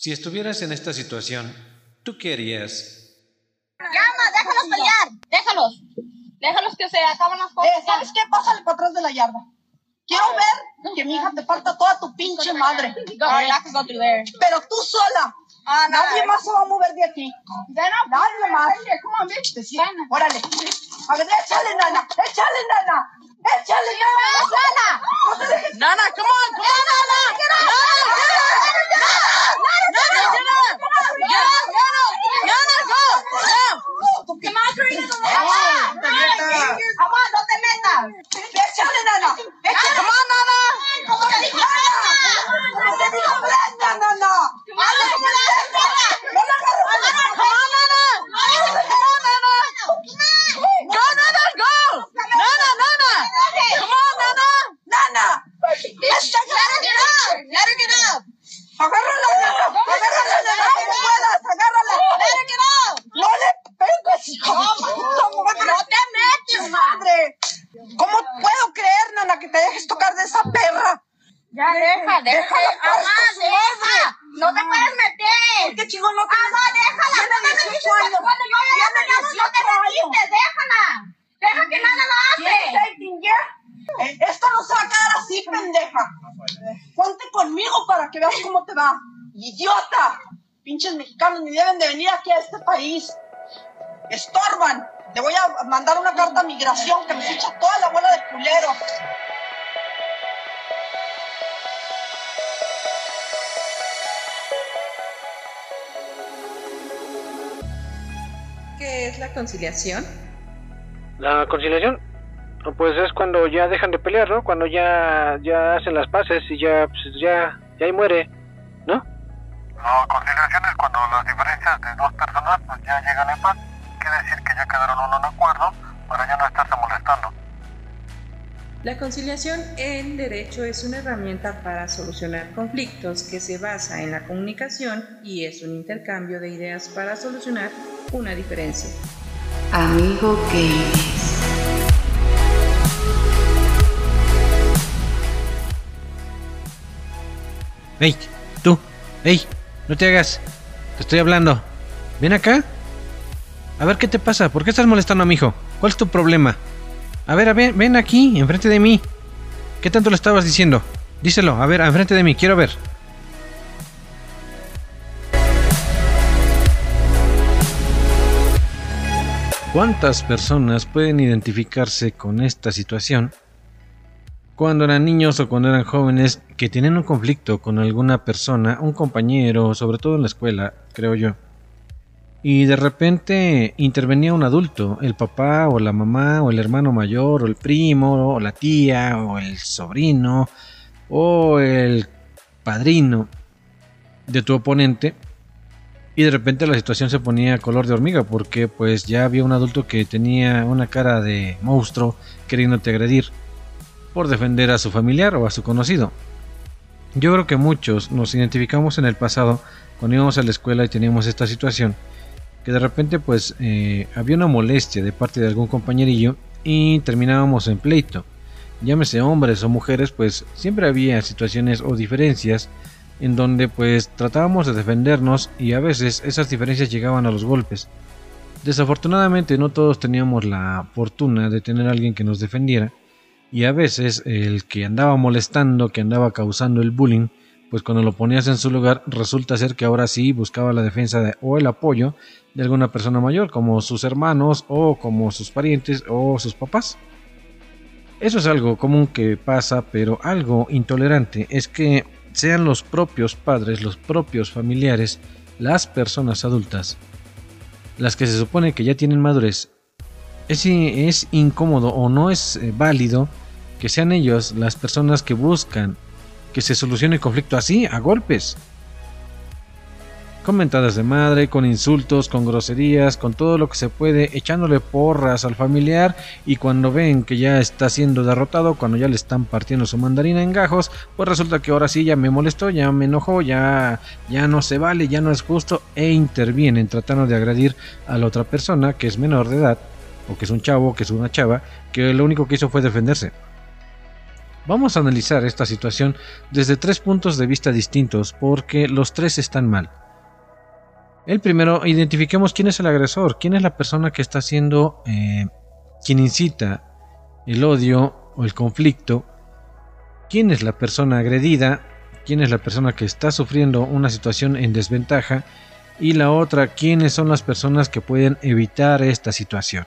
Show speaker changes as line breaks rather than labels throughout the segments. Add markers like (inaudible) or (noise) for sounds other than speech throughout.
Si estuvieras en esta situación, ¿tú qué harías?
Llama, déjalos pelear, déjalos. Déjalos que se acaban las cosas.
Eh, ¿Sabes qué? Pásale para atrás de la yarda. Quiero ver que mi hija te parta toda tu pinche madre. Pero tú sola.
Ah, no.
Nadie más se va a mover de aquí. Nadie más. Órale. A ver, échale, nana. Échale, nana. Échale, nana.
Nana.
No.
Nana, come on, come on, Nana. Come on,
no te.
Come on,
nana.
Nana. Let her get up. Let her get up.
Agárrala. Agárrala, nana. Como puedas. Agárrala. No le pegues, hijo de.
No te metes,
madre. ¿Cómo puedo creer, nana, que te dejes tocar de esa perra?
Ya deja, deja. Mamá, deja. No te puedes meter.
¿Qué chingón no te
Mamá, déjala.
Tiene
No te
18
metes.
años. Tiene
no te
18
metiste, déjala. Deja que nada lo
¿Quieres
hace.
Eh, Esto no se va a quedar así, pendeja. Ponte conmigo para que veas cómo te va. ¡Idiota! Pinches mexicanos ni deben de venir aquí a este país. Estorban. Le voy a mandar una carta a migración que me echa toda la bola de culero.
¿Qué es la conciliación?
La conciliación, pues es cuando ya dejan de pelear, ¿no? Cuando ya ya hacen las paces y ya pues, ya ya ahí muere, ¿no?
La conciliación es cuando las diferencias de dos personas pues, ya llegan en paz. Quiere decir que ya quedaron en un acuerdo para ya no estarse molestando.
La conciliación en derecho es una herramienta para solucionar conflictos que se basa en la comunicación y es un intercambio de ideas para solucionar una diferencia.
Amigo Games.
¡Ey! ¡Tú! ¡Ey! ¡No te hagas! Te estoy hablando. ¿Ven acá? A ver qué te pasa. ¿Por qué estás molestando a mi hijo? ¿Cuál es tu problema? A ver, a ver, ven aquí, enfrente de mí. ¿Qué tanto le estabas diciendo? Díselo, a ver, enfrente de mí, quiero ver. ¿Cuántas personas pueden identificarse con esta situación cuando eran niños o cuando eran jóvenes que tienen un conflicto con alguna persona, un compañero, sobre todo en la escuela, creo yo? Y de repente intervenía un adulto, el papá o la mamá o el hermano mayor o el primo o la tía o el sobrino o el padrino de tu oponente y de repente la situación se ponía color de hormiga porque pues ya había un adulto que tenía una cara de monstruo queriéndote agredir por defender a su familiar o a su conocido. Yo creo que muchos nos identificamos en el pasado cuando íbamos a la escuela y teníamos esta situación que de repente pues eh, había una molestia de parte de algún compañerillo y terminábamos en pleito. Llámese hombres o mujeres, pues siempre había situaciones o diferencias en donde pues tratábamos de defendernos y a veces esas diferencias llegaban a los golpes. Desafortunadamente no todos teníamos la fortuna de tener a alguien que nos defendiera y a veces el que andaba molestando, que andaba causando el bullying, pues cuando lo ponías en su lugar resulta ser que ahora sí buscaba la defensa de, o el apoyo de alguna persona mayor, como sus hermanos o como sus parientes o sus papás. Eso es algo común que pasa, pero algo intolerante es que sean los propios padres, los propios familiares, las personas adultas, las que se supone que ya tienen madurez. Es, es incómodo o no es eh, válido que sean ellos las personas que buscan que se solucione el conflicto así, a golpes. Con mentadas de madre, con insultos, con groserías, con todo lo que se puede, echándole porras al familiar y cuando ven que ya está siendo derrotado, cuando ya le están partiendo su mandarina en gajos, pues resulta que ahora sí ya me molestó, ya me enojó, ya, ya no se vale, ya no es justo e intervienen tratando de agredir a la otra persona que es menor de edad o que es un chavo, que es una chava, que lo único que hizo fue defenderse. Vamos a analizar esta situación desde tres puntos de vista distintos porque los tres están mal. El primero, identifiquemos quién es el agresor, quién es la persona que está haciendo, eh, quien incita el odio o el conflicto, quién es la persona agredida, quién es la persona que está sufriendo una situación en desventaja y la otra, quiénes son las personas que pueden evitar esta situación.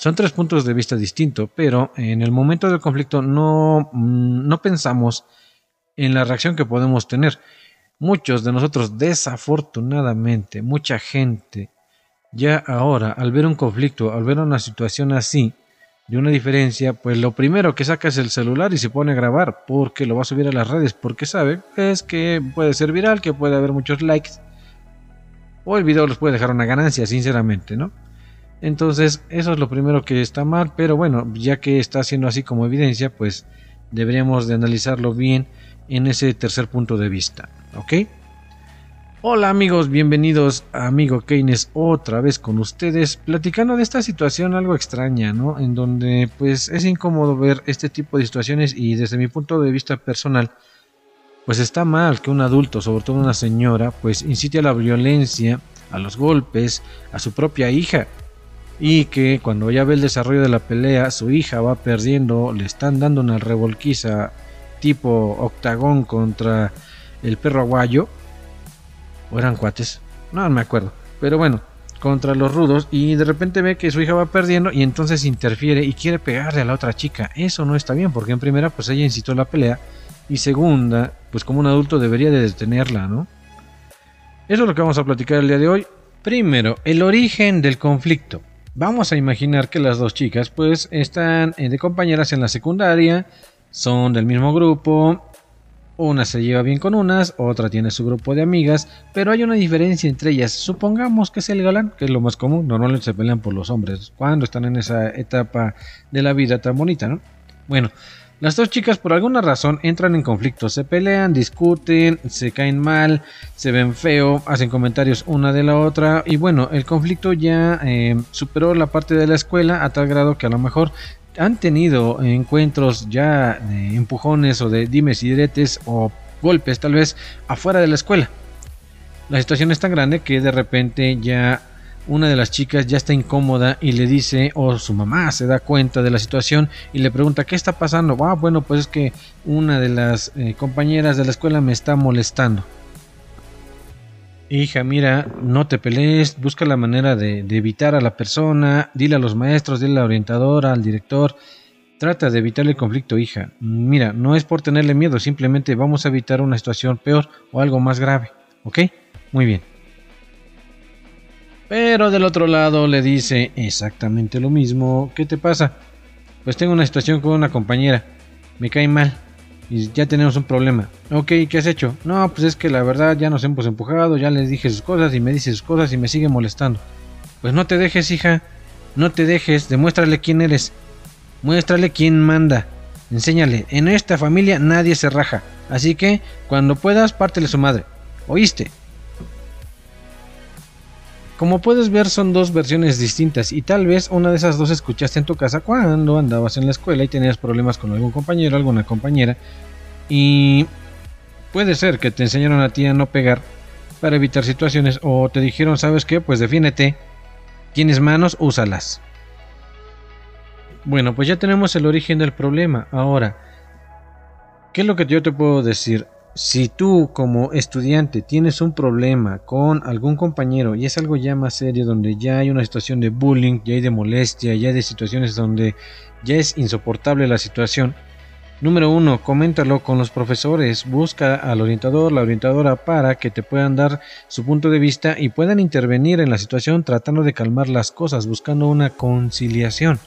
Son tres puntos de vista distintos, pero en el momento del conflicto no, mm, no pensamos en la reacción que podemos tener. Muchos de nosotros, desafortunadamente, mucha gente, ya ahora, al ver un conflicto, al ver una situación así, de una diferencia, pues lo primero que saca es el celular y se pone a grabar, porque lo va a subir a las redes, porque sabe es que puede ser viral, que puede haber muchos likes, o el video los puede dejar una ganancia, sinceramente, ¿no? Entonces, eso es lo primero que está mal, pero bueno, ya que está haciendo así como evidencia, pues deberíamos de analizarlo bien en ese tercer punto de vista, ¿ok? Hola amigos, bienvenidos a Amigo Keynes otra vez con ustedes, platicando de esta situación algo extraña, ¿no? En donde pues es incómodo ver este tipo de situaciones y desde mi punto de vista personal, pues está mal que un adulto, sobre todo una señora, pues incite a la violencia, a los golpes, a su propia hija, y que cuando ya ve el desarrollo de la pelea, su hija va perdiendo, le están dando una revolquiza tipo octagón contra el perro aguayo, o eran cuates, no me acuerdo, pero bueno, contra los rudos y de repente ve que su hija va perdiendo y entonces interfiere y quiere pegarle a la otra chica. Eso no está bien porque en primera pues ella incitó la pelea y segunda pues como un adulto debería de detenerla, ¿no? Eso es lo que vamos a platicar el día de hoy. Primero, el origen del conflicto. Vamos a imaginar que las dos chicas pues están eh, de compañeras en la secundaria, son del mismo grupo, una se lleva bien con unas, otra tiene su grupo de amigas, pero hay una diferencia entre ellas. Supongamos que es el galán, que es lo más común, normalmente se pelean por los hombres cuando están en esa etapa de la vida tan bonita, ¿no? Bueno, las dos chicas por alguna razón entran en conflicto, se pelean, discuten, se caen mal, se ven feo, hacen comentarios una de la otra y bueno, el conflicto ya eh, superó la parte de la escuela a tal grado que a lo mejor han tenido encuentros ya de empujones o de dimes y diretes o golpes tal vez afuera de la escuela. La situación es tan grande que de repente ya una de las chicas ya está incómoda y le dice, o su mamá se da cuenta de la situación y le pregunta, ¿qué está pasando? Ah, bueno, pues es que una de las eh, compañeras de la escuela me está molestando. Hija, mira, no te pelees, busca la manera de, de evitar a la persona, dile a los maestros, dile a la orientadora, al director, trata de evitar el conflicto, hija. Mira, no es por tenerle miedo, simplemente vamos a evitar una situación peor o algo más grave, ¿ok? Muy bien. Pero del otro lado le dice exactamente lo mismo. ¿Qué te pasa? Pues tengo una situación con una compañera. Me cae mal. Y ya tenemos un problema. Ok, ¿qué has hecho? No, pues es que la verdad ya nos hemos empujado, ya les dije sus cosas y me dice sus cosas y me sigue molestando. Pues no te dejes, hija. No te dejes, demuéstrale quién eres. Muéstrale quién manda. Enséñale, en esta familia nadie se raja. Así que, cuando puedas, pártele su madre. ¿Oíste? Como puedes ver son dos versiones distintas y tal vez una de esas dos escuchaste en tu casa cuando andabas en la escuela y tenías problemas con algún compañero, alguna compañera y puede ser que te enseñaron a ti a no pegar para evitar situaciones o te dijeron, ¿sabes qué? Pues defiéndete. Tienes manos, úsalas. Bueno, pues ya tenemos el origen del problema. Ahora, ¿qué es lo que yo te puedo decir? Si tú como estudiante tienes un problema con algún compañero y es algo ya más serio donde ya hay una situación de bullying, ya hay de molestia, ya hay de situaciones donde ya es insoportable la situación, número uno, coméntalo con los profesores, busca al orientador, la orientadora para que te puedan dar su punto de vista y puedan intervenir en la situación tratando de calmar las cosas, buscando una conciliación.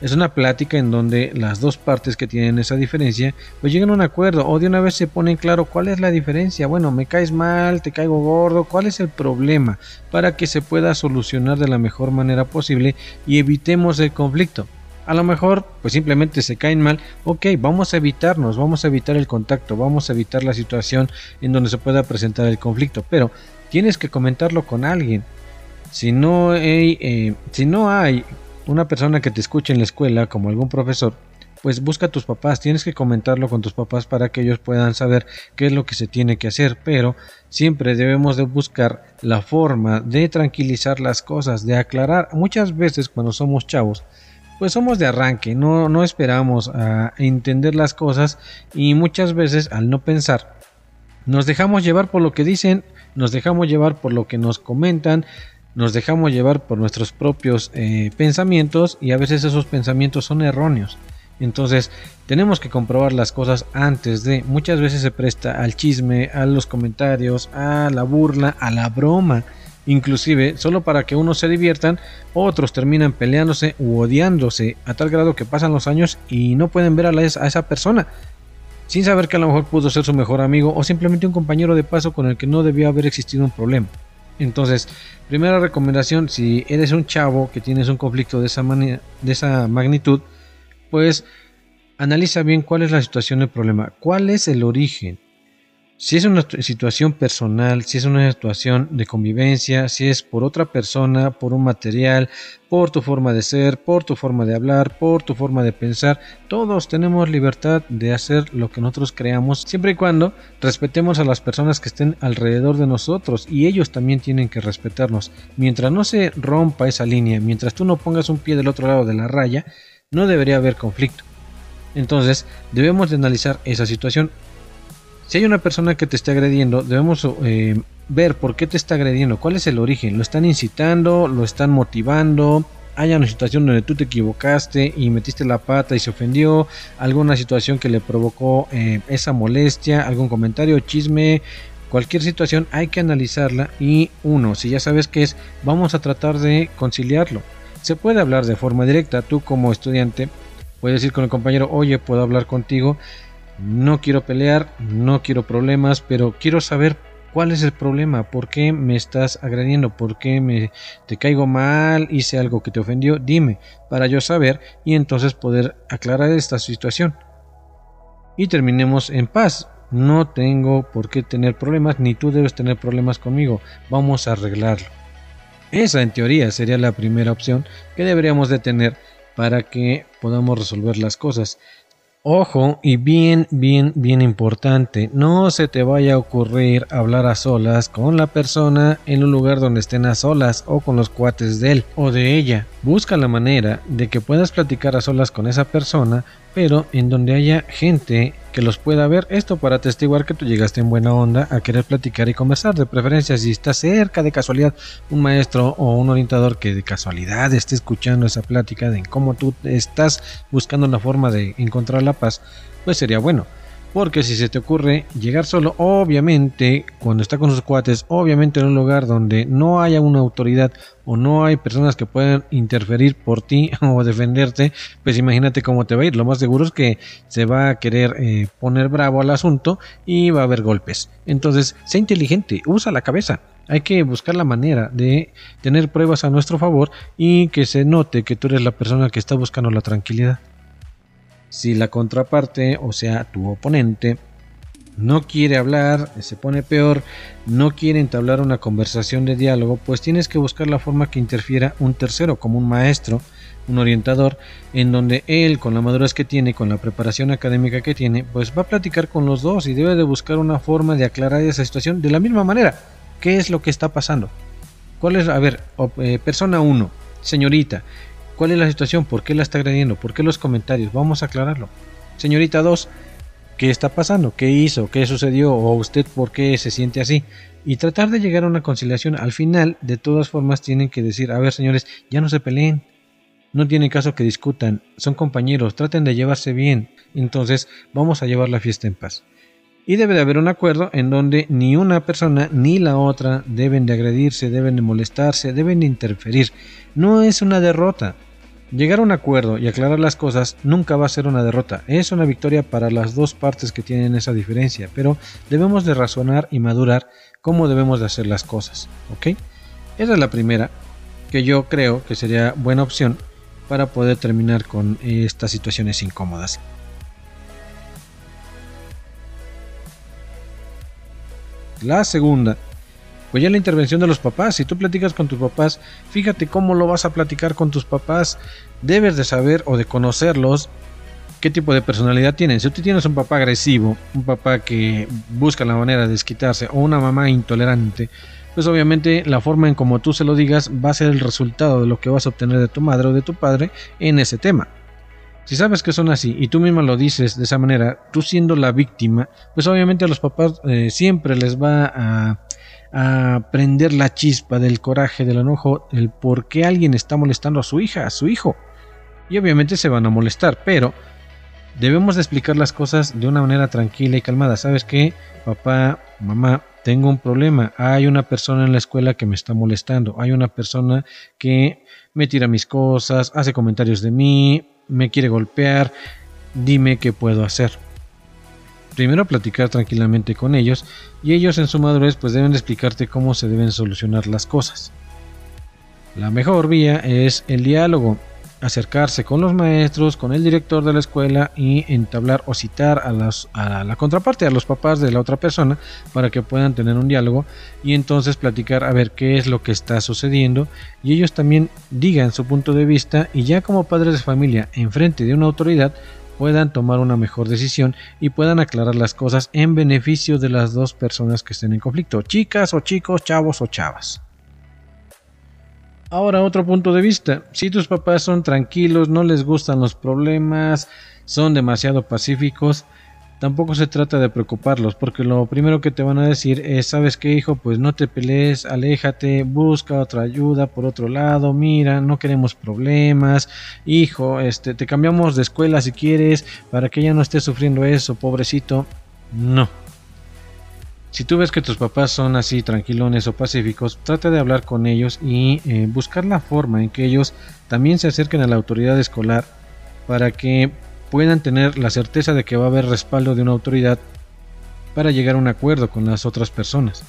Es una plática en donde las dos partes que tienen esa diferencia pues llegan a un acuerdo o de una vez se ponen claro cuál es la diferencia. Bueno, me caes mal, te caigo gordo, cuál es el problema para que se pueda solucionar de la mejor manera posible y evitemos el conflicto. A lo mejor, pues simplemente se caen mal. Ok, vamos a evitarnos, vamos a evitar el contacto, vamos a evitar la situación en donde se pueda presentar el conflicto. Pero tienes que comentarlo con alguien. Si no hay, eh, si no hay una persona que te escuche en la escuela, como algún profesor, pues busca a tus papás, tienes que comentarlo con tus papás para que ellos puedan saber qué es lo que se tiene que hacer, pero siempre debemos de buscar la forma de tranquilizar las cosas, de aclarar. Muchas veces cuando somos chavos, pues somos de arranque, no, no esperamos a entender las cosas y muchas veces al no pensar nos dejamos llevar por lo que dicen, nos dejamos llevar por lo que nos comentan, nos dejamos llevar por nuestros propios eh, pensamientos y a veces esos pensamientos son erróneos. Entonces tenemos que comprobar las cosas antes de. Muchas veces se presta al chisme, a los comentarios, a la burla, a la broma. Inclusive, solo para que unos se diviertan, otros terminan peleándose u odiándose a tal grado que pasan los años y no pueden ver a, a esa persona, sin saber que a lo mejor pudo ser su mejor amigo o simplemente un compañero de paso con el que no debió haber existido un problema. Entonces, primera recomendación, si eres un chavo que tienes un conflicto de esa, de esa magnitud, pues analiza bien cuál es la situación del problema, cuál es el origen, si es una situación personal, si es una situación de convivencia, si es por otra persona, por un material, por tu forma de ser, por tu forma de hablar, por tu forma de pensar, todos tenemos libertad de hacer lo que nosotros creamos, siempre y cuando respetemos a las personas que estén alrededor de nosotros y ellos también tienen que respetarnos. Mientras no se rompa esa línea, mientras tú no pongas un pie del otro lado de la raya, no debería haber conflicto. Entonces, debemos de analizar esa situación si hay una persona que te está agrediendo, debemos eh, ver por qué te está agrediendo, cuál es el origen. ¿Lo están incitando? ¿Lo están motivando? ¿Hay una situación donde tú te equivocaste y metiste la pata y se ofendió? ¿Alguna situación que le provocó eh, esa molestia? ¿Algún comentario, chisme? Cualquier situación hay que analizarla y uno, si ya sabes qué es, vamos a tratar de conciliarlo. Se puede hablar de forma directa, tú como estudiante puedes ir con el compañero, oye, puedo hablar contigo, no quiero pelear, no quiero problemas, pero quiero saber cuál es el problema, por qué me estás agrediendo, por qué me te caigo mal, hice algo que te ofendió, dime, para yo saber y entonces poder aclarar esta situación. Y terminemos en paz. No tengo por qué tener problemas, ni tú debes tener problemas conmigo. Vamos a arreglarlo. Esa en teoría sería la primera opción que deberíamos de tener para que podamos resolver las cosas. Ojo, y bien, bien, bien importante, no se te vaya a ocurrir hablar a solas con la persona en un lugar donde estén a solas o con los cuates de él o de ella. Busca la manera de que puedas platicar a solas con esa persona, pero en donde haya gente que los pueda ver. Esto para atestiguar que tú llegaste en buena onda a querer platicar y conversar. De preferencia, si está cerca de casualidad un maestro o un orientador que de casualidad esté escuchando esa plática de cómo tú estás buscando una forma de encontrar la paz, pues sería bueno. Porque si se te ocurre llegar solo, obviamente, cuando está con sus cuates, obviamente en un lugar donde no haya una autoridad o no hay personas que puedan interferir por ti (laughs) o defenderte, pues imagínate cómo te va a ir. Lo más seguro es que se va a querer eh, poner bravo al asunto y va a haber golpes. Entonces, sé inteligente, usa la cabeza. Hay que buscar la manera de tener pruebas a nuestro favor y que se note que tú eres la persona que está buscando la tranquilidad. Si la contraparte, o sea, tu oponente, no quiere hablar, se pone peor, no quiere entablar una conversación de diálogo, pues tienes que buscar la forma que interfiera un tercero, como un maestro, un orientador, en donde él, con la madurez que tiene, con la preparación académica que tiene, pues va a platicar con los dos y debe de buscar una forma de aclarar esa situación de la misma manera. ¿Qué es lo que está pasando? ¿Cuál es? A ver, eh, persona 1, señorita, ¿Cuál es la situación? ¿Por qué la está agrediendo? ¿Por qué los comentarios? Vamos a aclararlo. Señorita 2, ¿qué está pasando? ¿Qué hizo? ¿Qué sucedió? ¿O usted por qué se siente así? Y tratar de llegar a una conciliación. Al final, de todas formas, tienen que decir, a ver señores, ya no se peleen. No tiene caso que discutan. Son compañeros, traten de llevarse bien. Entonces, vamos a llevar la fiesta en paz. Y debe de haber un acuerdo en donde ni una persona ni la otra deben de agredirse, deben de molestarse, deben de interferir. No es una derrota. Llegar a un acuerdo y aclarar las cosas nunca va a ser una derrota, es una victoria para las dos partes que tienen esa diferencia, pero debemos de razonar y madurar cómo debemos de hacer las cosas, ¿ok? Esa es la primera, que yo creo que sería buena opción para poder terminar con estas situaciones incómodas. La segunda pues ya la intervención de los papás. Si tú platicas con tus papás, fíjate cómo lo vas a platicar con tus papás. Debes de saber o de conocerlos qué tipo de personalidad tienen. Si tú tienes un papá agresivo, un papá que busca la manera de desquitarse o una mamá intolerante, pues obviamente la forma en como tú se lo digas va a ser el resultado de lo que vas a obtener de tu madre o de tu padre en ese tema. Si sabes que son así y tú misma lo dices de esa manera, tú siendo la víctima, pues obviamente a los papás eh, siempre les va a, a prender la chispa del coraje, del enojo, el por qué alguien está molestando a su hija, a su hijo. Y obviamente se van a molestar, pero debemos de explicar las cosas de una manera tranquila y calmada. ¿Sabes qué? Papá, mamá, tengo un problema. Hay una persona en la escuela que me está molestando. Hay una persona que me tira mis cosas, hace comentarios de mí, me quiere golpear. Dime qué puedo hacer. Primero platicar tranquilamente con ellos y ellos en su madurez pues deben explicarte cómo se deben solucionar las cosas. La mejor vía es el diálogo acercarse con los maestros, con el director de la escuela y entablar o citar a, a la contraparte, a los papás de la otra persona, para que puedan tener un diálogo y entonces platicar a ver qué es lo que está sucediendo y ellos también digan su punto de vista y ya como padres de familia en frente de una autoridad puedan tomar una mejor decisión y puedan aclarar las cosas en beneficio de las dos personas que estén en conflicto, chicas o chicos, chavos o chavas. Ahora otro punto de vista. Si tus papás son tranquilos, no les gustan los problemas, son demasiado pacíficos, tampoco se trata de preocuparlos, porque lo primero que te van a decir es, ¿sabes qué, hijo? Pues no te pelees, aléjate, busca otra ayuda por otro lado, mira, no queremos problemas, hijo, este, te cambiamos de escuela si quieres, para que ella no esté sufriendo eso, pobrecito. No, si tú ves que tus papás son así tranquilones o pacíficos, trata de hablar con ellos y eh, buscar la forma en que ellos también se acerquen a la autoridad escolar para que puedan tener la certeza de que va a haber respaldo de una autoridad para llegar a un acuerdo con las otras personas.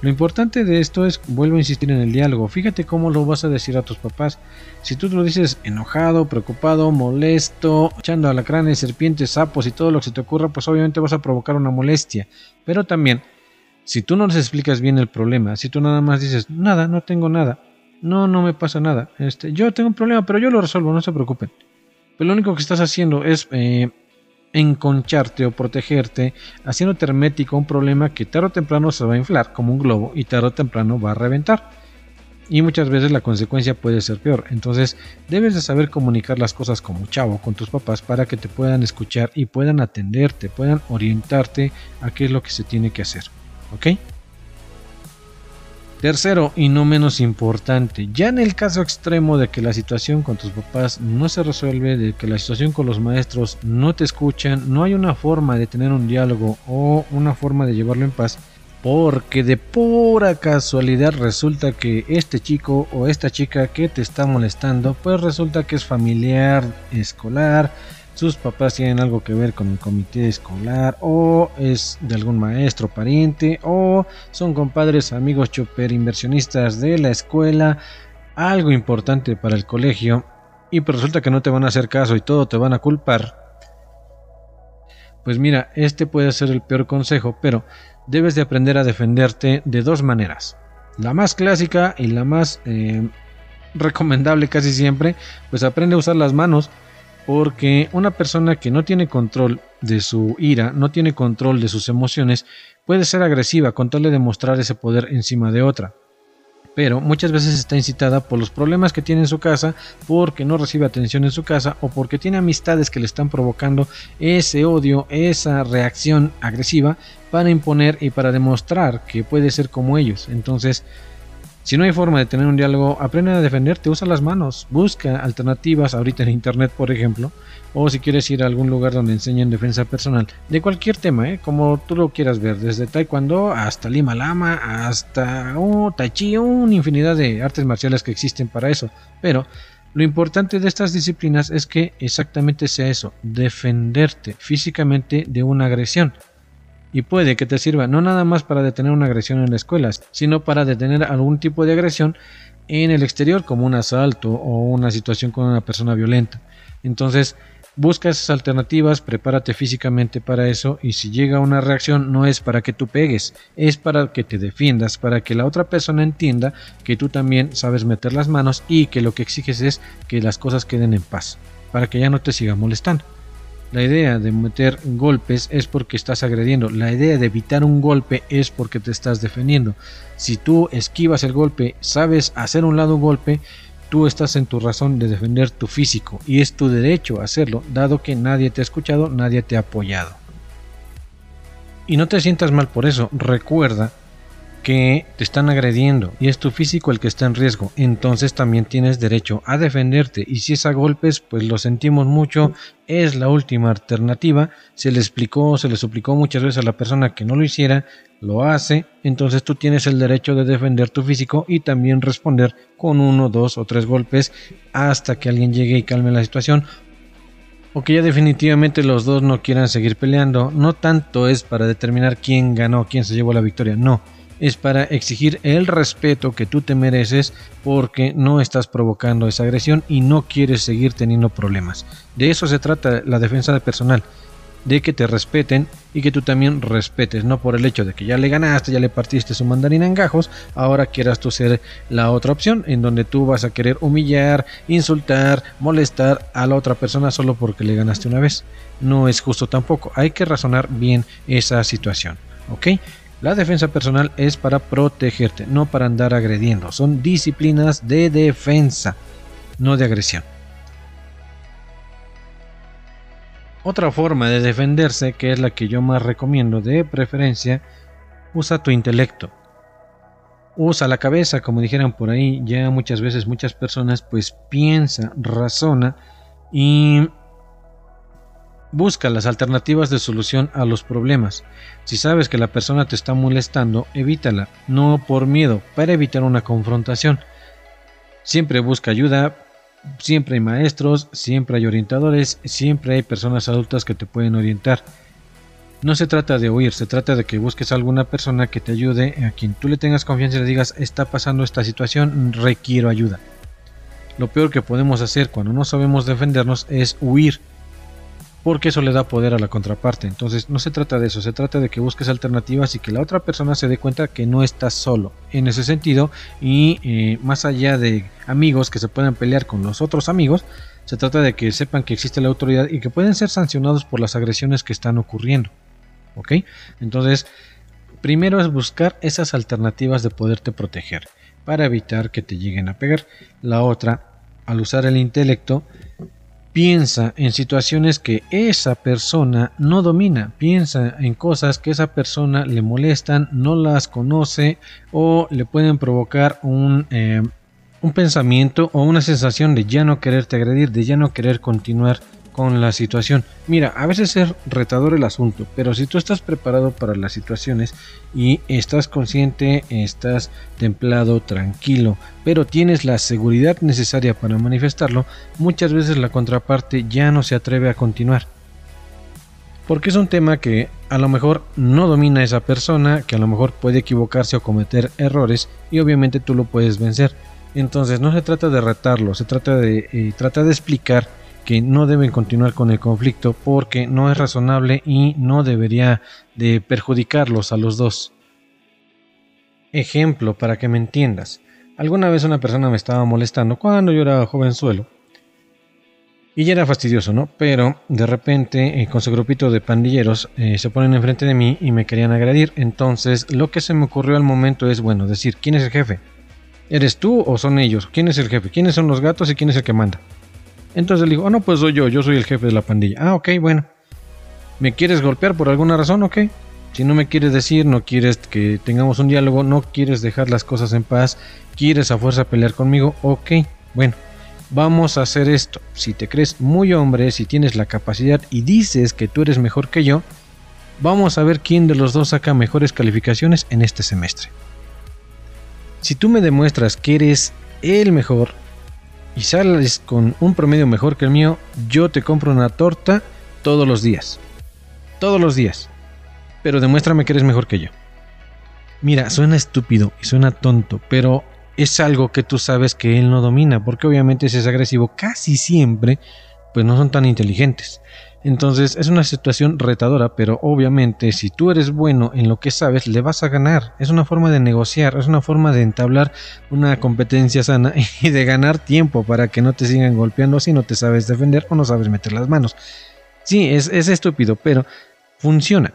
Lo importante de esto es, vuelvo a insistir en el diálogo, fíjate cómo lo vas a decir a tus papás. Si tú lo dices enojado, preocupado, molesto, echando alacranes, serpientes, sapos y todo lo que se te ocurra, pues obviamente vas a provocar una molestia. Pero también si tú no les explicas bien el problema, si tú nada más dices, nada, no tengo nada, no, no me pasa nada, este, yo tengo un problema, pero yo lo resuelvo, no se preocupen. Pero lo único que estás haciendo es eh, enconcharte o protegerte, haciéndote hermético un problema que tarde o temprano se va a inflar como un globo y tarde o temprano va a reventar. Y muchas veces la consecuencia puede ser peor. Entonces debes de saber comunicar las cosas como chavo con tus papás para que te puedan escuchar y puedan atenderte, puedan orientarte a qué es lo que se tiene que hacer. ¿Ok? Tercero y no menos importante, ya en el caso extremo de que la situación con tus papás no se resuelve, de que la situación con los maestros no te escuchan, no hay una forma de tener un diálogo o una forma de llevarlo en paz, porque de pura casualidad resulta que este chico o esta chica que te está molestando, pues resulta que es familiar escolar, sus papás tienen algo que ver con el comité escolar o es de algún maestro pariente o son compadres amigos chopper inversionistas de la escuela algo importante para el colegio. Y pues resulta que no te van a hacer caso y todo te van a culpar. Pues mira este puede ser el peor consejo pero debes de aprender a defenderte de dos maneras. La más clásica y la más eh, recomendable casi siempre pues aprende a usar las manos porque una persona que no tiene control de su ira, no tiene control de sus emociones, puede ser agresiva con tal de demostrar ese poder encima de otra. Pero muchas veces está incitada por los problemas que tiene en su casa, porque no recibe atención en su casa o porque tiene amistades que le están provocando ese odio, esa reacción agresiva para imponer y para demostrar que puede ser como ellos. Entonces, si no hay forma de tener un diálogo, aprende a defenderte, usa las manos, busca alternativas ahorita en internet, por ejemplo, o si quieres ir a algún lugar donde enseñen defensa personal, de cualquier tema, ¿eh? como tú lo quieras ver, desde taekwondo hasta lima lama, hasta oh, tai chi, una infinidad de artes marciales que existen para eso, pero lo importante de estas disciplinas es que exactamente sea eso, defenderte físicamente de una agresión y puede que te sirva no nada más para detener una agresión en la escuela, sino para detener algún tipo de agresión en el exterior, como un asalto o una situación con una persona violenta. Entonces, busca esas alternativas, prepárate físicamente para eso y si llega una reacción no es para que tú pegues, es para que te defiendas, para que la otra persona entienda que tú también sabes meter las manos y que lo que exiges es que las cosas queden en paz, para que ya no te siga molestando. La idea de meter golpes es porque estás agrediendo. La idea de evitar un golpe es porque te estás defendiendo. Si tú esquivas el golpe, sabes hacer un lado golpe, tú estás en tu razón de defender tu físico y es tu derecho hacerlo, dado que nadie te ha escuchado, nadie te ha apoyado. Y no te sientas mal por eso. Recuerda que te están agrediendo y es tu físico el que está en riesgo, entonces también tienes derecho a defenderte. Y si es a golpes, pues lo sentimos mucho, es la última alternativa, se le explicó, se le suplicó muchas veces a la persona que no lo hiciera, lo hace, entonces tú tienes el derecho de defender tu físico y también responder con uno, dos o tres golpes hasta que alguien llegue y calme la situación. O que ya definitivamente los dos no quieran seguir peleando, no tanto es para determinar quién ganó, quién se llevó la victoria, no, es para exigir el respeto que tú te mereces porque no estás provocando esa agresión y no quieres seguir teniendo problemas. De eso se trata la defensa de personal, de que te respeten y que tú también respetes, no por el hecho de que ya le ganaste, ya le partiste su mandarina en gajos, ahora quieras tú ser la otra opción en donde tú vas a querer humillar, insultar, molestar a la otra persona solo porque le ganaste una vez. No es justo tampoco, hay que razonar bien esa situación, ¿ok? La defensa personal es para protegerte, no para andar agrediendo. Son disciplinas de defensa, no de agresión. Otra forma de defenderse, que es la que yo más recomiendo de preferencia, usa tu intelecto. Usa la cabeza, como dijeran por ahí, ya muchas veces muchas personas pues piensa, razona y Busca las alternativas de solución a los problemas. Si sabes que la persona te está molestando, evítala, no por miedo, para evitar una confrontación. Siempre busca ayuda, siempre hay maestros, siempre hay orientadores, siempre hay personas adultas que te pueden orientar. No se trata de huir, se trata de que busques a alguna persona que te ayude, a quien tú le tengas confianza y le digas, está pasando esta situación, requiero ayuda. Lo peor que podemos hacer cuando no sabemos defendernos es huir porque eso le da poder a la contraparte. Entonces no se trata de eso, se trata de que busques alternativas y que la otra persona se dé cuenta que no estás solo en ese sentido y eh, más allá de amigos que se puedan pelear con los otros amigos, se trata de que sepan que existe la autoridad y que pueden ser sancionados por las agresiones que están ocurriendo. ¿Ok? Entonces, primero es buscar esas alternativas de poderte proteger para evitar que te lleguen a pegar. La otra, al usar el intelecto, Piensa en situaciones que esa persona no domina, piensa en cosas que esa persona le molestan, no las conoce o le pueden provocar un, eh, un pensamiento o una sensación de ya no quererte agredir, de ya no querer continuar con la situación. Mira, a veces es retador el asunto, pero si tú estás preparado para las situaciones y estás consciente, estás templado, tranquilo, pero tienes la seguridad necesaria para manifestarlo, muchas veces la contraparte ya no se atreve a continuar. Porque es un tema que a lo mejor no domina esa persona, que a lo mejor puede equivocarse o cometer errores y obviamente tú lo puedes vencer. Entonces no se trata de retarlo, se trata de, eh, trata de explicar que no deben continuar con el conflicto porque no es razonable y no debería de perjudicarlos a los dos. Ejemplo para que me entiendas. Alguna vez una persona me estaba molestando cuando yo era jovenzuelo. Y ya era fastidioso, ¿no? Pero de repente eh, con su grupito de pandilleros eh, se ponen enfrente de mí y me querían agredir. Entonces lo que se me ocurrió al momento es, bueno, decir, ¿quién es el jefe? ¿Eres tú o son ellos? ¿Quién es el jefe? ¿Quiénes son los gatos y quién es el que manda? Entonces le dijo, oh no, pues soy yo, yo soy el jefe de la pandilla. Ah, ok, bueno. ¿Me quieres golpear por alguna razón? Ok. Si no me quieres decir, no quieres que tengamos un diálogo, no quieres dejar las cosas en paz, quieres a fuerza pelear conmigo, ok. Bueno, vamos a hacer esto. Si te crees muy hombre, si tienes la capacidad y dices que tú eres mejor que yo, vamos a ver quién de los dos saca mejores calificaciones en este semestre. Si tú me demuestras que eres el mejor, y sales con un promedio mejor que el mío, yo te compro una torta todos los días. Todos los días. Pero demuéstrame que eres mejor que yo. Mira, suena estúpido y suena tonto, pero es algo que tú sabes que él no domina, porque obviamente si es agresivo casi siempre, pues no son tan inteligentes. Entonces es una situación retadora, pero obviamente si tú eres bueno en lo que sabes, le vas a ganar. Es una forma de negociar, es una forma de entablar una competencia sana (laughs) y de ganar tiempo para que no te sigan golpeando si no te sabes defender o no sabes meter las manos. Sí, es, es estúpido, pero funciona.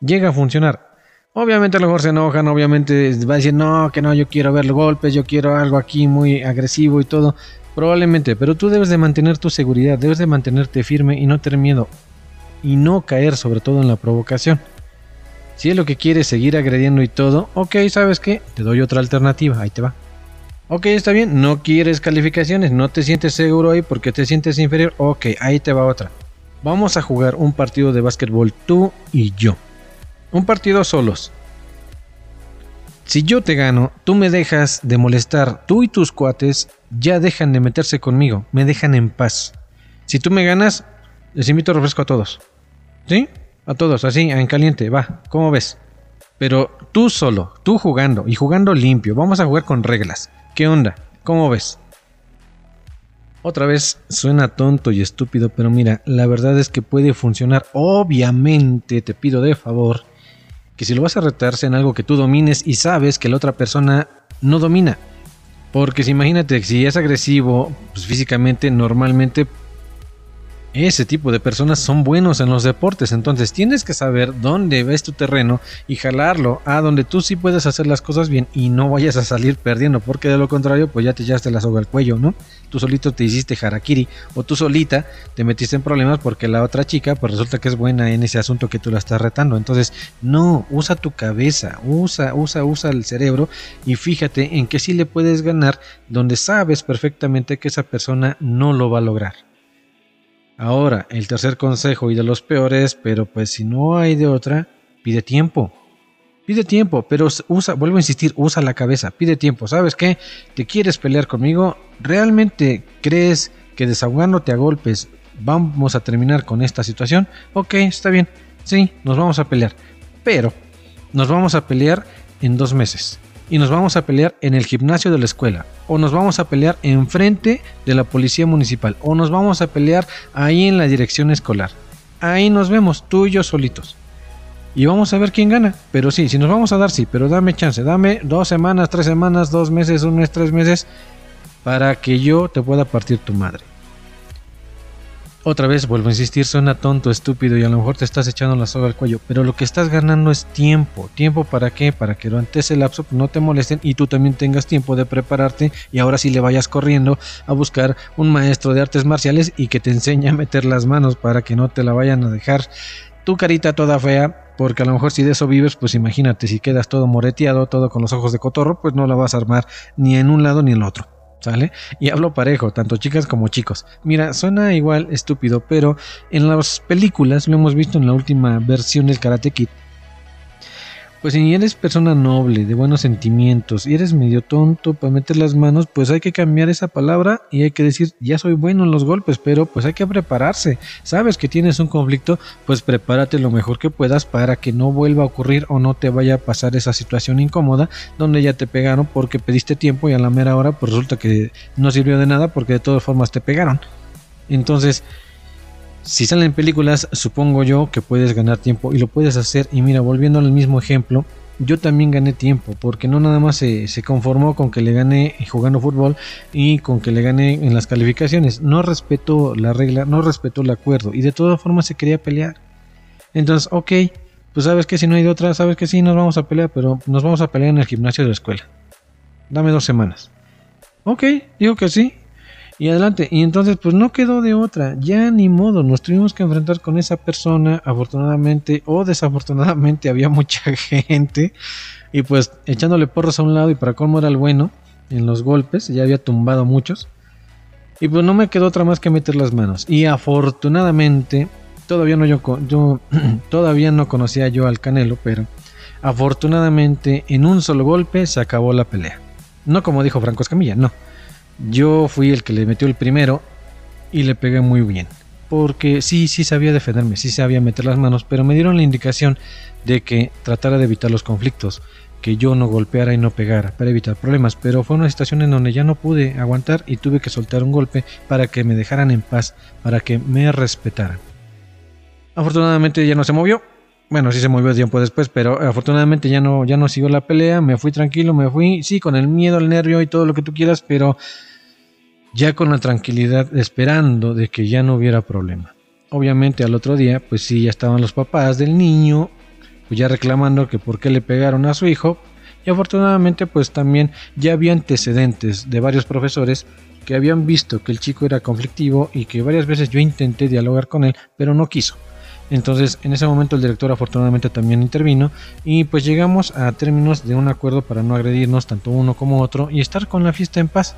Llega a funcionar. Obviamente a lo mejor se enojan, obviamente va a decir, no, que no, yo quiero ver los golpes, yo quiero algo aquí muy agresivo y todo. Probablemente, pero tú debes de mantener tu seguridad, debes de mantenerte firme y no tener miedo. Y no caer sobre todo en la provocación. Si es lo que quieres, seguir agrediendo y todo, ok, ¿sabes qué? Te doy otra alternativa, ahí te va. Ok, está bien, no quieres calificaciones, no te sientes seguro ahí porque te sientes inferior, ok, ahí te va otra. Vamos a jugar un partido de básquetbol tú y yo. Un partido solos. Si yo te gano, tú me dejas de molestar, tú y tus cuates ya dejan de meterse conmigo, me dejan en paz. Si tú me ganas, les invito a refresco a todos. ¿Sí? A todos, así, en caliente, va, ¿cómo ves? Pero tú solo, tú jugando y jugando limpio, vamos a jugar con reglas. ¿Qué onda? ¿Cómo ves? Otra vez suena tonto y estúpido, pero mira, la verdad es que puede funcionar. Obviamente te pido de favor que si lo vas a retarse en algo que tú domines y sabes que la otra persona no domina. Porque si imagínate, si es agresivo, pues físicamente, normalmente ese tipo de personas son buenos en los deportes, entonces tienes que saber dónde ves tu terreno y jalarlo a donde tú sí puedes hacer las cosas bien y no vayas a salir perdiendo, porque de lo contrario, pues ya te echaste la soga al cuello, ¿no? Tú solito te hiciste harakiri o tú solita te metiste en problemas porque la otra chica, pues resulta que es buena en ese asunto que tú la estás retando. Entonces, no, usa tu cabeza, usa, usa, usa el cerebro y fíjate en que sí le puedes ganar donde sabes perfectamente que esa persona no lo va a lograr. Ahora, el tercer consejo y de los peores, pero pues si no hay de otra, pide tiempo. Pide tiempo, pero usa, vuelvo a insistir, usa la cabeza, pide tiempo. ¿Sabes qué? ¿Te quieres pelear conmigo? ¿Realmente crees que desahogándote a golpes vamos a terminar con esta situación? Ok, está bien. Sí, nos vamos a pelear. Pero nos vamos a pelear en dos meses y nos vamos a pelear en el gimnasio de la escuela, o nos vamos a pelear enfrente de la policía municipal, o nos vamos a pelear ahí en la dirección escolar. Ahí nos vemos, tú y yo solitos. Y vamos a ver quién gana. Pero sí, si nos vamos a dar, sí, pero dame chance, dame dos semanas, tres semanas, dos meses, un mes, tres meses, para que yo te pueda partir tu madre. Otra vez vuelvo a insistir, suena tonto, estúpido y a lo mejor te estás echando la soga al cuello, pero lo que estás ganando es tiempo. ¿Tiempo para qué? Para que durante ese lapso no te molesten y tú también tengas tiempo de prepararte y ahora sí le vayas corriendo a buscar un maestro de artes marciales y que te enseñe a meter las manos para que no te la vayan a dejar tu carita toda fea porque a lo mejor si de eso vives, pues imagínate, si quedas todo moreteado, todo con los ojos de cotorro, pues no la vas a armar ni en un lado ni en el otro. Y hablo parejo, tanto chicas como chicos. Mira, suena igual estúpido, pero en las películas, lo hemos visto en la última versión del Karate Kid, pues si eres persona noble, de buenos sentimientos y eres medio tonto para meter las manos, pues hay que cambiar esa palabra y hay que decir, ya soy bueno en los golpes, pero pues hay que prepararse. Sabes que tienes un conflicto, pues prepárate lo mejor que puedas para que no vuelva a ocurrir o no te vaya a pasar esa situación incómoda donde ya te pegaron porque pediste tiempo y a la mera hora pues resulta que no sirvió de nada porque de todas formas te pegaron. Entonces, si salen películas, supongo yo que puedes ganar tiempo y lo puedes hacer. Y mira, volviendo al mismo ejemplo, yo también gané tiempo, porque no nada más se, conformó con que le gane jugando fútbol y con que le gane en las calificaciones. No respetó la regla, no respetó el acuerdo y de todas formas se quería pelear. Entonces, ok, pues sabes que si no hay de otra, sabes que sí, nos vamos a pelear, pero nos vamos a pelear en el gimnasio de la escuela. Dame dos semanas. Ok, digo que sí, y adelante. Y entonces, pues no quedó de otra. Ya ni modo, nos tuvimos que enfrentar con esa persona. Afortunadamente o desafortunadamente (laughs) había mucha gente. Y pues echándole porros a un lado y para cómo era el bueno en los golpes. Ya había tumbado muchos. Y pues no me quedó otra más que meter las manos. Y afortunadamente, todavía no yo, yo (clears throat) todavía no conocía yo al Canelo, pero afortunadamente en un solo golpe se acabó la pelea. No como dijo Franco Escamilla, no yo fui el que le metió el primero y le pegué muy bien. Porque sí, sí sabía defenderme, sí sabía meter las manos, pero me dieron la indicación de que tratara de evitar los conflictos, que yo no golpeara y no pegara para evitar problemas. Pero fue una situación en donde ya no pude aguantar y tuve que soltar un golpe para que me dejaran en paz, para que me respetaran. Afortunadamente ya no se movió, bueno, sí se movió tiempo después, pero afortunadamente ya no, ya no siguió la pelea, me fui tranquilo, me fui, sí, con el miedo, el nervio y todo lo que tú quieras, pero ya con la tranquilidad esperando de que ya no hubiera problema. obviamente al otro día, pues sí, ya estaban los papás del niño, pues ya reclamando que por qué le pegaron a su hijo. Y afortunadamente, pues también ya había antecedentes de varios profesores que habían visto que el chico era conflictivo y que varias veces yo intenté dialogar con él, pero no quiso. Entonces, en ese momento el director afortunadamente también intervino y pues llegamos a términos de un acuerdo para no agredirnos tanto uno como otro y estar con la fiesta en paz.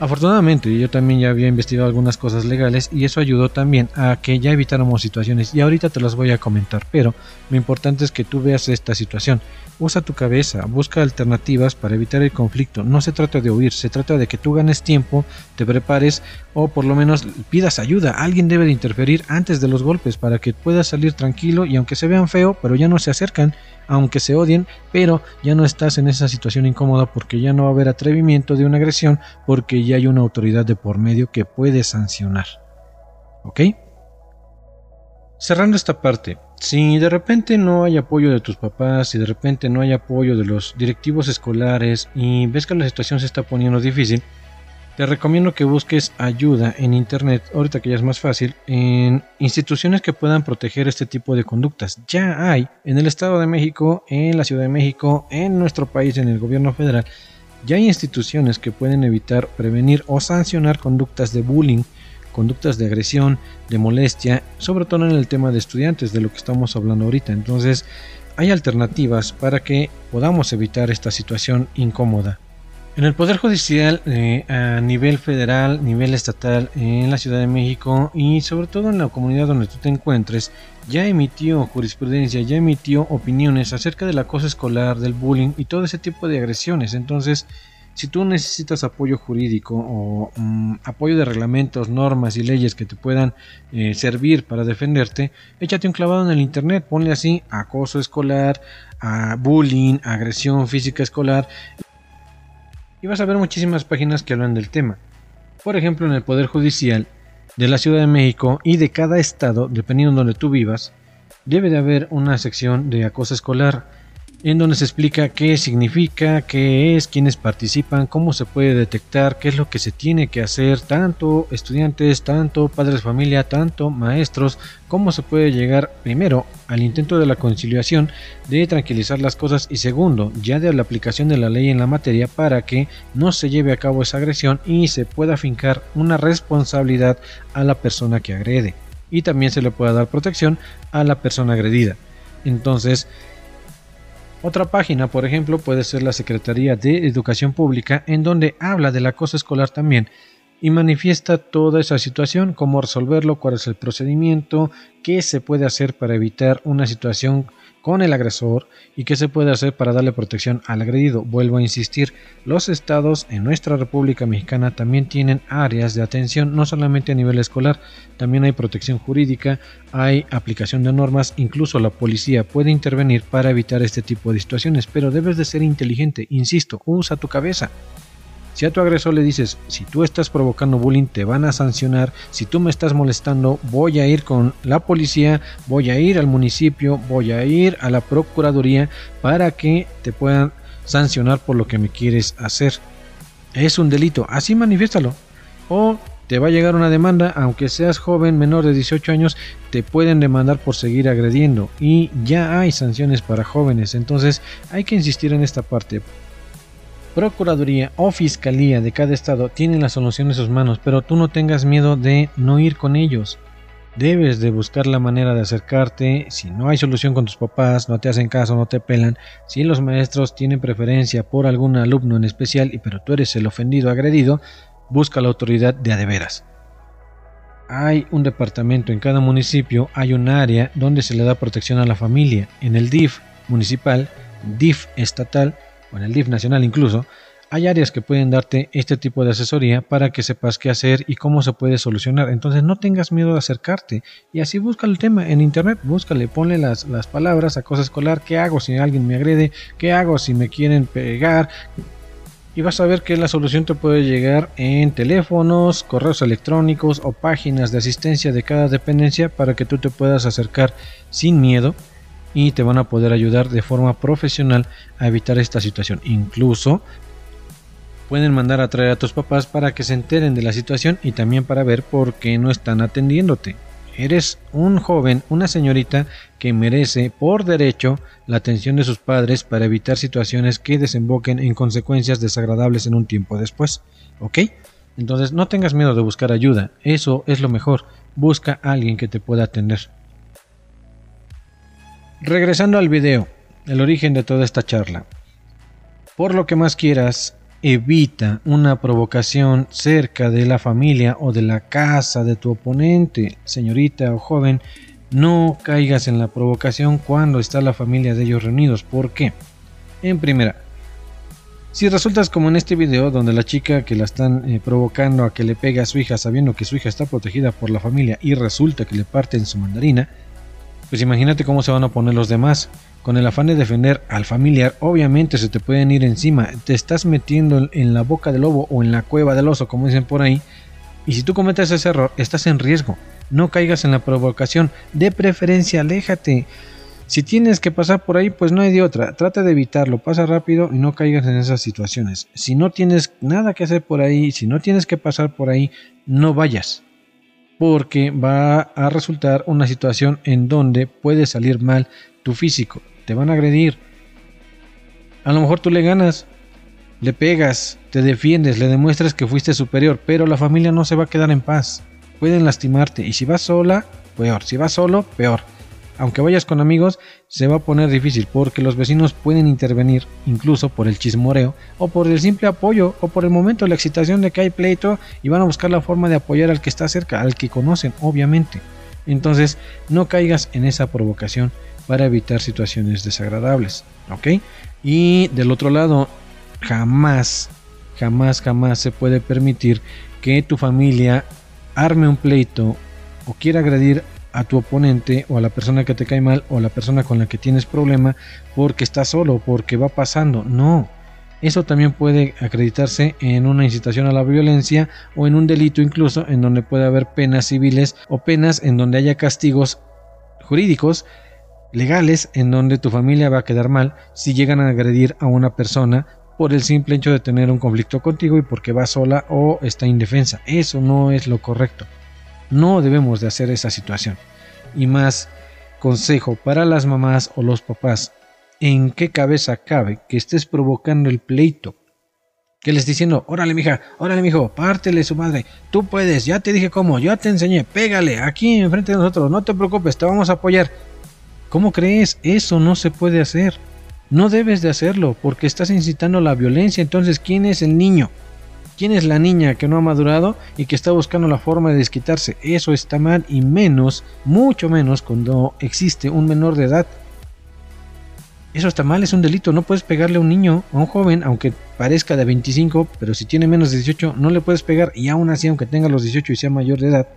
Afortunadamente yo también ya había investigado algunas cosas legales y eso ayudó también a que ya evitáramos situaciones y ahorita te las voy a comentar, pero lo importante es que tú veas esta situación. Usa tu cabeza, busca alternativas para evitar el conflicto. No se trata de huir, se trata de que tú ganes tiempo, te prepares o por lo menos pidas ayuda. Alguien debe de interferir antes de los golpes para que puedas salir tranquilo y aunque se vean feo, pero ya no se acercan, aunque se odien, pero ya no estás en esa situación incómoda porque ya no va a haber atrevimiento de una agresión porque ya hay una autoridad de por medio que puede sancionar. ¿Ok? Cerrando esta parte, si de repente no hay apoyo de tus papás, si de repente no hay apoyo de los directivos escolares y ves que la situación se está poniendo difícil, te recomiendo que busques ayuda en internet, ahorita que ya es más fácil, en instituciones que puedan proteger este tipo de conductas. Ya hay en el Estado de México, en la Ciudad de México, en nuestro país, en el gobierno federal, ya hay instituciones que pueden evitar, prevenir o sancionar conductas de bullying conductas de agresión, de molestia, sobre todo en el tema de estudiantes, de lo que estamos hablando ahorita. Entonces, hay alternativas para que podamos evitar esta situación incómoda. En el Poder Judicial eh, a nivel federal, nivel estatal, en la Ciudad de México y sobre todo en la comunidad donde tú te encuentres, ya emitió jurisprudencia, ya emitió opiniones acerca del acoso escolar, del bullying y todo ese tipo de agresiones. Entonces, si tú necesitas apoyo jurídico o mm, apoyo de reglamentos, normas y leyes que te puedan eh, servir para defenderte, échate un clavado en el internet, ponle así acoso escolar, bullying, agresión física escolar y vas a ver muchísimas páginas que hablan del tema. Por ejemplo, en el Poder Judicial de la Ciudad de México y de cada estado, dependiendo de donde tú vivas, debe de haber una sección de acoso escolar en donde se explica qué significa, qué es, quiénes participan, cómo se puede detectar, qué es lo que se tiene que hacer, tanto estudiantes, tanto padres de familia, tanto maestros, cómo se puede llegar primero al intento de la conciliación de tranquilizar las cosas y segundo, ya de la aplicación de la ley en la materia para que no se lleve a cabo esa agresión y se pueda fincar una responsabilidad a la persona que agrede y también se le pueda dar protección a la persona agredida. Entonces, otra página, por ejemplo, puede ser la Secretaría de Educación Pública, en donde habla del acoso escolar también y manifiesta toda esa situación, cómo resolverlo, cuál es el procedimiento, qué se puede hacer para evitar una situación con el agresor y qué se puede hacer para darle protección al agredido. Vuelvo a insistir, los estados en nuestra República Mexicana también tienen áreas de atención, no solamente a nivel escolar, también hay protección jurídica, hay aplicación de normas, incluso la policía puede intervenir para evitar este tipo de situaciones, pero debes de ser inteligente, insisto, usa tu cabeza. Si a tu agresor le dices, si tú estás provocando bullying, te van a sancionar. Si tú me estás molestando, voy a ir con la policía, voy a ir al municipio, voy a ir a la procuraduría para que te puedan sancionar por lo que me quieres hacer. Es un delito, así manifiéstalo. O te va a llegar una demanda, aunque seas joven, menor de 18 años, te pueden demandar por seguir agrediendo. Y ya hay sanciones para jóvenes, entonces hay que insistir en esta parte. Procuraduría o Fiscalía de cada estado tienen la solución en sus manos, pero tú no tengas miedo de no ir con ellos. Debes de buscar la manera de acercarte. Si no hay solución con tus papás, no te hacen caso, no te pelan. Si los maestros tienen preferencia por algún alumno en especial, y pero tú eres el ofendido, agredido, busca la autoridad de adeveras. Hay un departamento en cada municipio, hay un área donde se le da protección a la familia. En el DIF municipal, DIF estatal, o en el DIF nacional incluso, hay áreas que pueden darte este tipo de asesoría para que sepas qué hacer y cómo se puede solucionar. Entonces no tengas miedo de acercarte y así busca el tema en internet, búscale, ponle las, las palabras a cosa escolar, qué hago si alguien me agrede, qué hago si me quieren pegar. Y vas a ver que la solución te puede llegar en teléfonos, correos electrónicos o páginas de asistencia de cada dependencia para que tú te puedas acercar sin miedo y te van a poder ayudar de forma profesional a evitar esta situación. Incluso pueden mandar a traer a tus papás para que se enteren de la situación y también para ver por qué no están atendiéndote. Eres un joven, una señorita que merece por derecho la atención de sus padres para evitar situaciones que desemboquen en consecuencias desagradables en un tiempo después. ¿Ok? Entonces no tengas miedo de buscar ayuda, eso es lo mejor. Busca a alguien que te pueda atender. Regresando al video, el origen de toda esta charla. Por lo que más quieras, evita una provocación cerca de la familia o de la casa de tu oponente, señorita o joven. No caigas en la provocación cuando está la familia de ellos reunidos. ¿Por qué? En primera, si resultas como en este video donde la chica que la están eh, provocando a que le pegue a su hija sabiendo que su hija está protegida por la familia y resulta que le parten su mandarina, pues imagínate cómo se van a poner los demás. Con el afán de defender al familiar, obviamente se te pueden ir encima. Te estás metiendo en la boca del lobo o en la cueva del oso, como dicen por ahí. Y si tú cometes ese error, estás en riesgo. No caigas en la provocación. De preferencia, aléjate. Si tienes que pasar por ahí, pues no hay de otra. Trata de evitarlo. Pasa rápido y no caigas en esas situaciones. Si no tienes nada que hacer por ahí, si no tienes que pasar por ahí, no vayas porque va a resultar una situación en donde puede salir mal tu físico. Te van a agredir. A lo mejor tú le ganas, le pegas, te defiendes, le demuestras que fuiste superior, pero la familia no se va a quedar en paz. Pueden lastimarte y si vas sola, peor. Si vas solo, peor aunque vayas con amigos, se va a poner difícil porque los vecinos pueden intervenir incluso por el chismoreo o por el simple apoyo o por el momento la excitación de que hay pleito y van a buscar la forma de apoyar al que está cerca, al que conocen, obviamente. Entonces, no caigas en esa provocación para evitar situaciones desagradables, ¿ok? Y del otro lado, jamás, jamás, jamás se puede permitir que tu familia arme un pleito o quiera agredir a tu oponente o a la persona que te cae mal o a la persona con la que tienes problema porque está solo, porque va pasando. No, eso también puede acreditarse en una incitación a la violencia o en un delito incluso en donde puede haber penas civiles o penas en donde haya castigos jurídicos legales en donde tu familia va a quedar mal si llegan a agredir a una persona por el simple hecho de tener un conflicto contigo y porque va sola o está indefensa. Eso no es lo correcto. No debemos de hacer esa situación. Y más consejo para las mamás o los papás, ¿en qué cabeza cabe que estés provocando el pleito? Que les diciendo, órale mija, órale mijo, pártele su madre, tú puedes, ya te dije cómo, ya te enseñé, pégale aquí enfrente de nosotros, no te preocupes, te vamos a apoyar. ¿Cómo crees? Eso no se puede hacer. No debes de hacerlo porque estás incitando la violencia. Entonces, ¿quién es el niño? ¿Quién es la niña que no ha madurado y que está buscando la forma de desquitarse? Eso está mal y menos, mucho menos cuando existe un menor de edad. Eso está mal, es un delito. No puedes pegarle a un niño, a un joven, aunque parezca de 25, pero si tiene menos de 18, no le puedes pegar. Y aún así, aunque tenga los 18 y sea mayor de edad,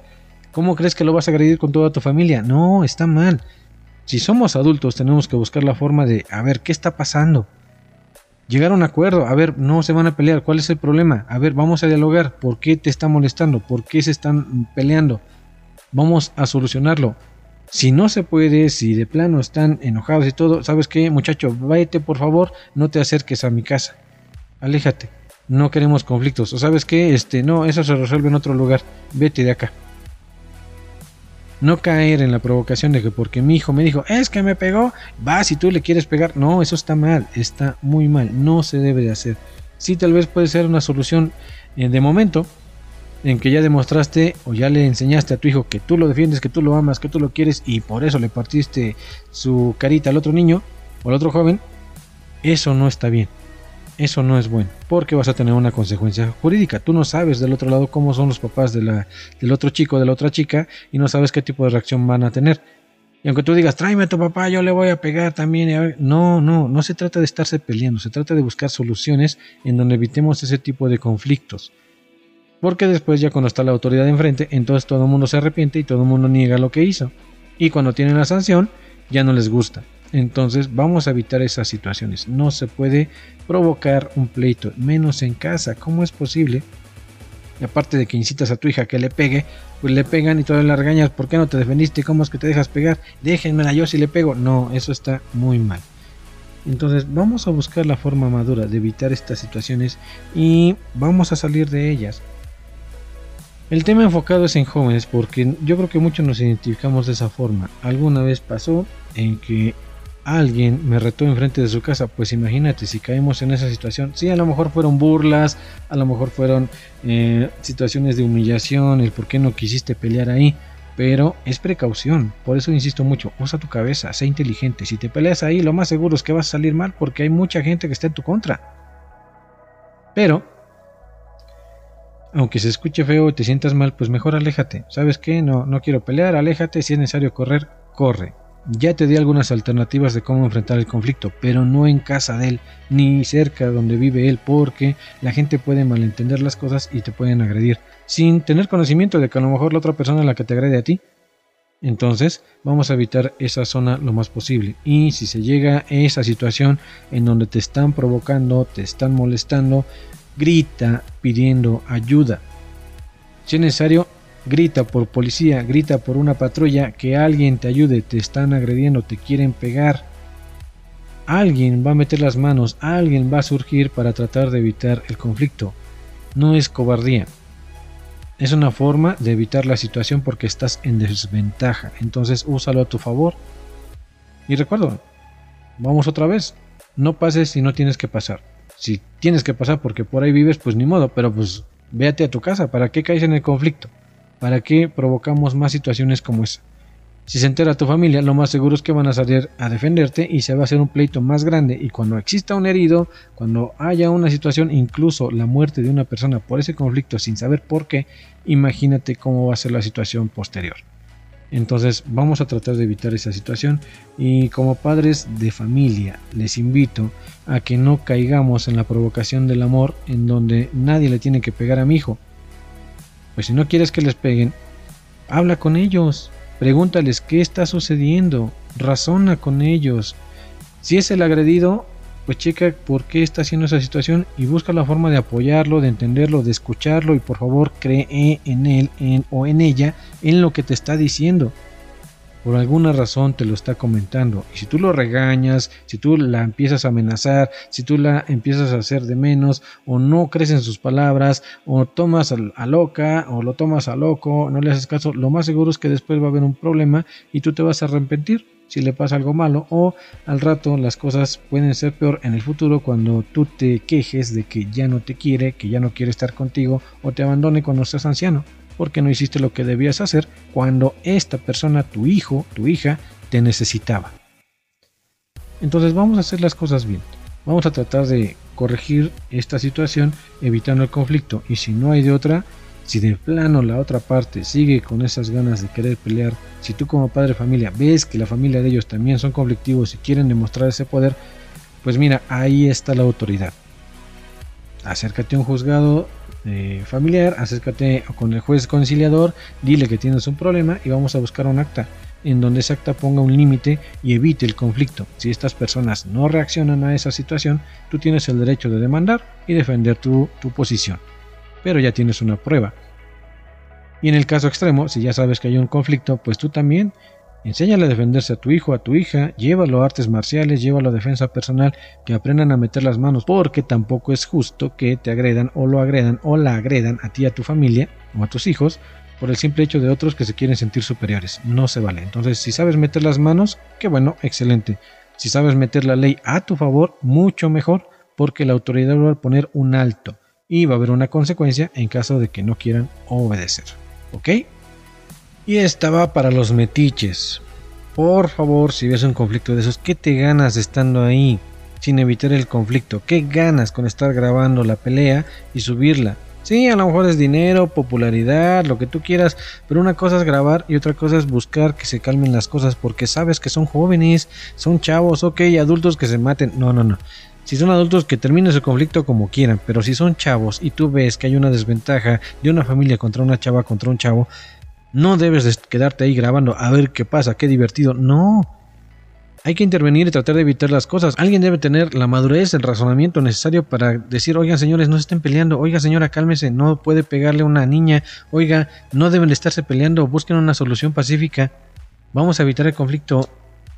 ¿cómo crees que lo vas a agredir con toda tu familia? No, está mal. Si somos adultos, tenemos que buscar la forma de, a ver, ¿qué está pasando? Llegar a un acuerdo, a ver, no se van a pelear, ¿cuál es el problema? A ver, vamos a dialogar, ¿por qué te está molestando? ¿Por qué se están peleando? Vamos a solucionarlo. Si no se puede, si de plano están enojados y todo, ¿sabes qué, muchacho? Váyate, por favor, no te acerques a mi casa. Aléjate. No queremos conflictos. ¿O sabes qué? Este, no, eso se resuelve en otro lugar. Vete de acá. No caer en la provocación de que porque mi hijo me dijo, es que me pegó, vas si tú le quieres pegar. No, eso está mal, está muy mal, no se debe de hacer. Sí, tal vez puede ser una solución eh, de momento en que ya demostraste o ya le enseñaste a tu hijo que tú lo defiendes, que tú lo amas, que tú lo quieres y por eso le partiste su carita al otro niño o al otro joven. Eso no está bien. Eso no es bueno, porque vas a tener una consecuencia jurídica. Tú no sabes del otro lado cómo son los papás del otro chico de la otra chica y no sabes qué tipo de reacción van a tener. Y aunque tú digas, tráeme a tu papá, yo le voy a pegar también. No, no, no se trata de estarse peleando, se trata de buscar soluciones en donde evitemos ese tipo de conflictos. Porque después ya cuando está la autoridad enfrente, entonces todo el mundo se arrepiente y todo el mundo niega lo que hizo. Y cuando tienen la sanción, ya no les gusta. Entonces vamos a evitar esas situaciones. No se puede provocar un pleito, menos en casa. ¿Cómo es posible? Y aparte de que incitas a tu hija que le pegue, pues le pegan y todas las regañas. ¿Por qué no te defendiste? ¿Cómo es que te dejas pegar? Déjenmela yo si le pego. No, eso está muy mal. Entonces vamos a buscar la forma madura de evitar estas situaciones y vamos a salir de ellas. El tema enfocado es en jóvenes porque yo creo que muchos nos identificamos de esa forma. Alguna vez pasó en que alguien me retó enfrente de su casa, pues imagínate si caemos en esa situación. Sí, a lo mejor fueron burlas, a lo mejor fueron eh, situaciones de humillación, el por qué no quisiste pelear ahí, pero es precaución. Por eso insisto mucho, usa tu cabeza, sé inteligente. Si te peleas ahí, lo más seguro es que vas a salir mal porque hay mucha gente que está en tu contra. Pero aunque se escuche feo y te sientas mal, pues mejor aléjate. ¿Sabes qué? No, no quiero pelear, aléjate. Si es necesario correr, corre. Ya te di algunas alternativas de cómo enfrentar el conflicto, pero no en casa de él, ni cerca donde vive él, porque la gente puede malentender las cosas y te pueden agredir, sin tener conocimiento de que a lo mejor la otra persona es la que te agrede a ti. Entonces, vamos a evitar esa zona lo más posible. Y si se llega a esa situación en donde te están provocando, te están molestando, grita pidiendo ayuda. Si es necesario, grita por policía, grita por una patrulla, que alguien te ayude, te están agrediendo, te quieren pegar. Alguien va a meter las manos, alguien va a surgir para tratar de evitar el conflicto. No es cobardía. Es una forma de evitar la situación porque estás en desventaja. Entonces úsalo a tu favor. Y recuerdo, vamos otra vez. No pases si no tienes que pasar. Si tienes que pasar porque por ahí vives, pues ni modo, pero pues véate a tu casa. ¿Para qué caes en el conflicto? ¿Para qué provocamos más situaciones como esa? Si se entera tu familia, lo más seguro es que van a salir a defenderte y se va a hacer un pleito más grande. Y cuando exista un herido, cuando haya una situación, incluso la muerte de una persona por ese conflicto sin saber por qué, imagínate cómo va a ser la situación posterior. Entonces vamos a tratar de evitar esa situación y como padres de familia les invito a que no caigamos en la provocación del amor en donde nadie le tiene que pegar a mi hijo. Pues si no quieres que les peguen, habla con ellos, pregúntales qué está sucediendo, razona con ellos. Si es el agredido, pues checa por qué está haciendo esa situación y busca la forma de apoyarlo, de entenderlo, de escucharlo y por favor cree en él en, o en ella en lo que te está diciendo. Por alguna razón te lo está comentando. Y si tú lo regañas, si tú la empiezas a amenazar, si tú la empiezas a hacer de menos, o no crees en sus palabras, o tomas a, loca, o lo tomas a loco, no le haces caso, lo más seguro es que después va a haber un problema y tú te vas a arrepentir si le pasa algo malo o al rato las cosas pueden ser peor en el futuro cuando tú te quejes de que ya no te quiere, que ya no quiere estar contigo o te abandone cuando seas anciano porque no hiciste lo que debías hacer cuando esta persona, tu hijo, tu hija, te necesitaba. Entonces vamos a hacer las cosas bien. Vamos a tratar de corregir esta situación evitando el conflicto y si no hay de otra, si de plano la otra parte sigue con esas ganas de querer pelear, si tú como padre de familia ves que la familia de ellos también son conflictivos y quieren demostrar ese poder, pues mira, ahí está la autoridad. Acércate a un juzgado eh, familiar, acércate con el juez conciliador, dile que tienes un problema y vamos a buscar un acta en donde ese acta ponga un límite y evite el conflicto. Si estas personas no reaccionan a esa situación, tú tienes el derecho de demandar y defender tu posición pero ya tienes una prueba. Y en el caso extremo, si ya sabes que hay un conflicto, pues tú también enséñale a defenderse a tu hijo, a tu hija, llévalo a artes marciales, llévalo a defensa personal, que aprendan a meter las manos, porque tampoco es justo que te agredan o lo agredan o la agredan a ti, a tu familia o a tus hijos por el simple hecho de otros que se quieren sentir superiores. No se vale. Entonces, si sabes meter las manos, qué bueno, excelente. Si sabes meter la ley a tu favor, mucho mejor, porque la autoridad va a poner un alto y va a haber una consecuencia en caso de que no quieran obedecer. ¿Ok? Y esta va para los metiches. Por favor, si ves un conflicto de esos, ¿qué te ganas estando ahí sin evitar el conflicto? ¿Qué ganas con estar grabando la pelea y subirla? Sí, a lo mejor es dinero, popularidad, lo que tú quieras, pero una cosa es grabar y otra cosa es buscar que se calmen las cosas porque sabes que son jóvenes, son chavos, ok, adultos que se maten. No, no, no. Si son adultos que terminen su conflicto como quieran, pero si son chavos y tú ves que hay una desventaja de una familia contra una chava contra un chavo, no debes quedarte ahí grabando a ver qué pasa, qué divertido. No. Hay que intervenir y tratar de evitar las cosas. Alguien debe tener la madurez, el razonamiento necesario para decir, oigan señores, no se estén peleando, oiga señora, cálmese, no puede pegarle a una niña, oiga, no deben estarse peleando, busquen una solución pacífica. Vamos a evitar el conflicto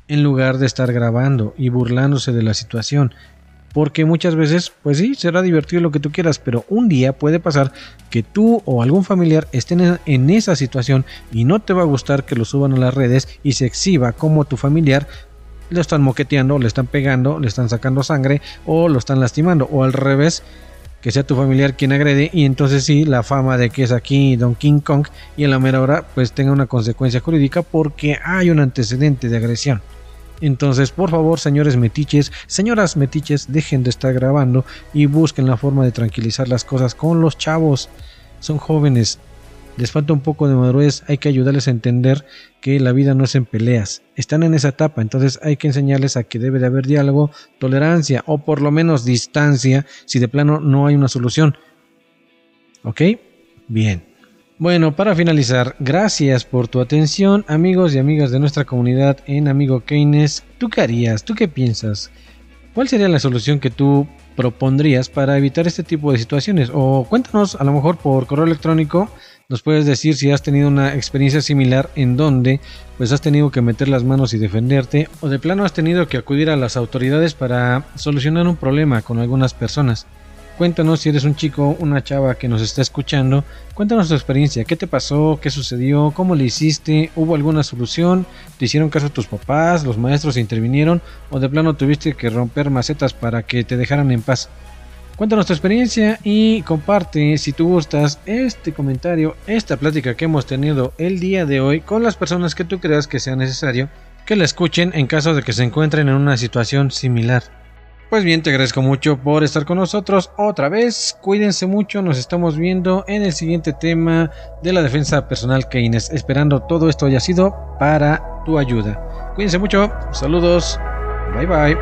en lugar de estar grabando y burlándose de la situación. Porque muchas veces, pues sí, será divertido lo que tú quieras, pero un día puede pasar que tú o algún familiar estén en esa situación y no te va a gustar que lo suban a las redes y se exhiba como tu familiar lo están moqueteando, le están pegando, le están sacando sangre o lo están lastimando o al revés que sea tu familiar quien agrede y entonces sí la fama de que es aquí Don King Kong y en la mera hora pues tenga una consecuencia jurídica porque hay un antecedente de agresión. Entonces, por favor, señores metiches, señoras metiches, dejen de estar grabando y busquen la forma de tranquilizar las cosas con los chavos. Son jóvenes, les falta un poco de madurez, hay que ayudarles a entender que la vida no es en peleas, están en esa etapa, entonces hay que enseñarles a que debe de haber diálogo, tolerancia o por lo menos distancia si de plano no hay una solución. ¿Ok? Bien. Bueno, para finalizar, gracias por tu atención, amigos y amigas de nuestra comunidad en Amigo Keynes. ¿Tú qué harías? ¿Tú qué piensas? ¿Cuál sería la solución que tú propondrías para evitar este tipo de situaciones? O cuéntanos a lo mejor por correo electrónico nos puedes decir si has tenido una experiencia similar en donde pues has tenido que meter las manos y defenderte o de plano has tenido que acudir a las autoridades para solucionar un problema con algunas personas. Cuéntanos si eres un chico, una chava que nos está escuchando. Cuéntanos tu experiencia. ¿Qué te pasó? ¿Qué sucedió? ¿Cómo le hiciste? ¿Hubo alguna solución? ¿Te hicieron caso tus papás? ¿Los maestros intervinieron? ¿O de plano tuviste que romper macetas para que te dejaran en paz? Cuéntanos tu experiencia y comparte si tú gustas este comentario, esta plática que hemos tenido el día de hoy con las personas que tú creas que sea necesario que la escuchen en caso de que se encuentren en una situación similar. Pues bien, te agradezco mucho por estar con nosotros otra vez. Cuídense mucho, nos estamos viendo en el siguiente tema de la defensa personal Keynes. Esperando todo esto haya sido para tu ayuda. Cuídense mucho, saludos, bye bye.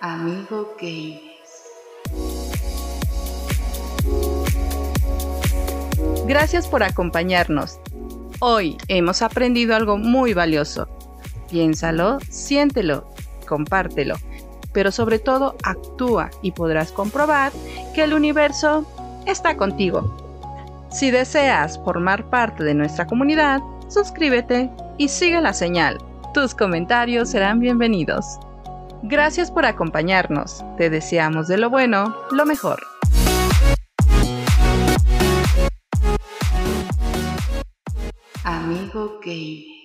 Amigo Games.
Gracias por acompañarnos. Hoy hemos aprendido algo muy valioso. Piénsalo, siéntelo, compártelo, pero sobre todo actúa y podrás comprobar que el universo está contigo. Si deseas formar parte de nuestra comunidad, suscríbete y sigue la señal. Tus comentarios serán bienvenidos. Gracias por acompañarnos. Te deseamos de lo bueno, lo mejor.
Amigo Gay.